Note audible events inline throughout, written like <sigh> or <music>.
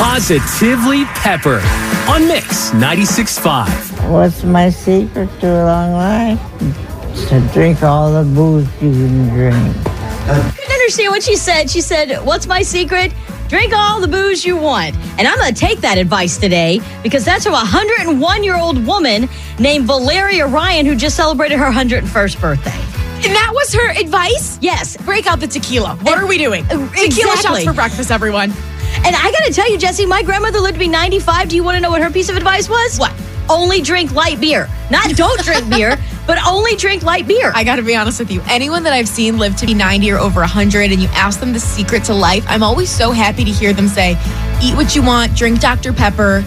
Positively Pepper on Mix 96.5. What's my secret to a long life? To drink all the booze you can drink. I couldn't understand what she said. She said, What's my secret? Drink all the booze you want. And I'm going to take that advice today because that's from a 101 year old woman named Valeria Ryan who just celebrated her 101st birthday. And that was her advice? Yes. Break out the tequila. What And- are we doing? Uh, Tequila shots for breakfast, everyone. And I got to tell you, Jesse, my grandmother lived to be 95. Do you want to know what her piece of advice was? What? Only drink light beer. Not don't drink beer, <laughs> but only drink light beer. I got to be honest with you. Anyone that I've seen live to be 90 or over 100 and you ask them the secret to life, I'm always so happy to hear them say, eat what you want, drink Dr. Pepper,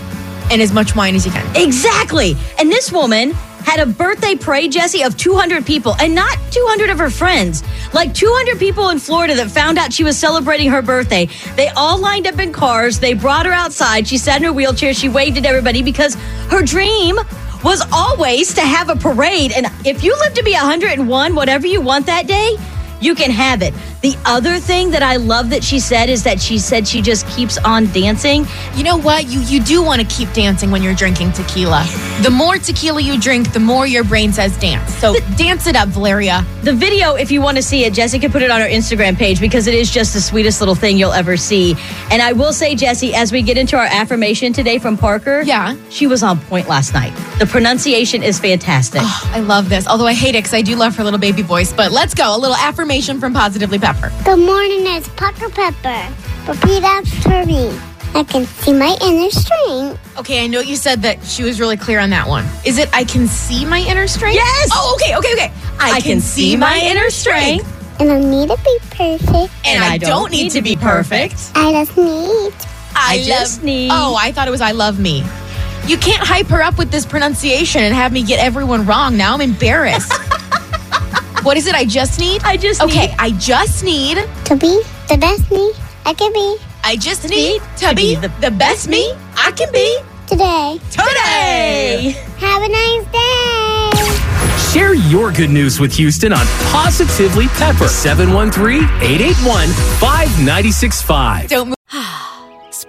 and as much wine as you can. Exactly. And this woman had a birthday parade, Jesse, of 200 people, and not 200 of her friends. Like 200 people in Florida that found out she was celebrating her birthday. They all lined up in cars. They brought her outside. She sat in her wheelchair. She waved at everybody because her dream was always to have a parade. And if you live to be 101, whatever you want that day, you can have it. The other thing that I love that she said is that she said she just keeps on dancing. You know what? You you do want to keep dancing when you're drinking tequila. The more tequila you drink, the more your brain says dance. So <laughs> dance it up, Valeria. The video, if you want to see it, Jessica put it on her Instagram page because it is just the sweetest little thing you'll ever see. And I will say, Jesse, as we get into our affirmation today from Parker, Yeah. she was on point last night. The pronunciation is fantastic. Oh, I love this. Although I hate it because I do love her little baby voice. But let's go. A little affirmation from Positively Pepper. Good morning, it's Pucker Pepper. Repeat after me. I can see my inner strength. Okay, I know you said that she was really clear on that one. Is it I can see my inner strength? Yes! Oh, okay, okay, okay. I, can, see my inner strength. And I need to be perfect. And, I, don't need to be perfect. I just need. I just love- need- Oh, I thought it was I love me. You can't hype her up with this pronunciation and have me get everyone wrong. Now I'm embarrassed. <laughs> what is it? I just need? I just Okay, need- I just need To be the best me I can be I just need to be the, best me I can be today. today. Have a nice day. Share your good news with Houston on Positively Pepper 713-881-5965. Don't move.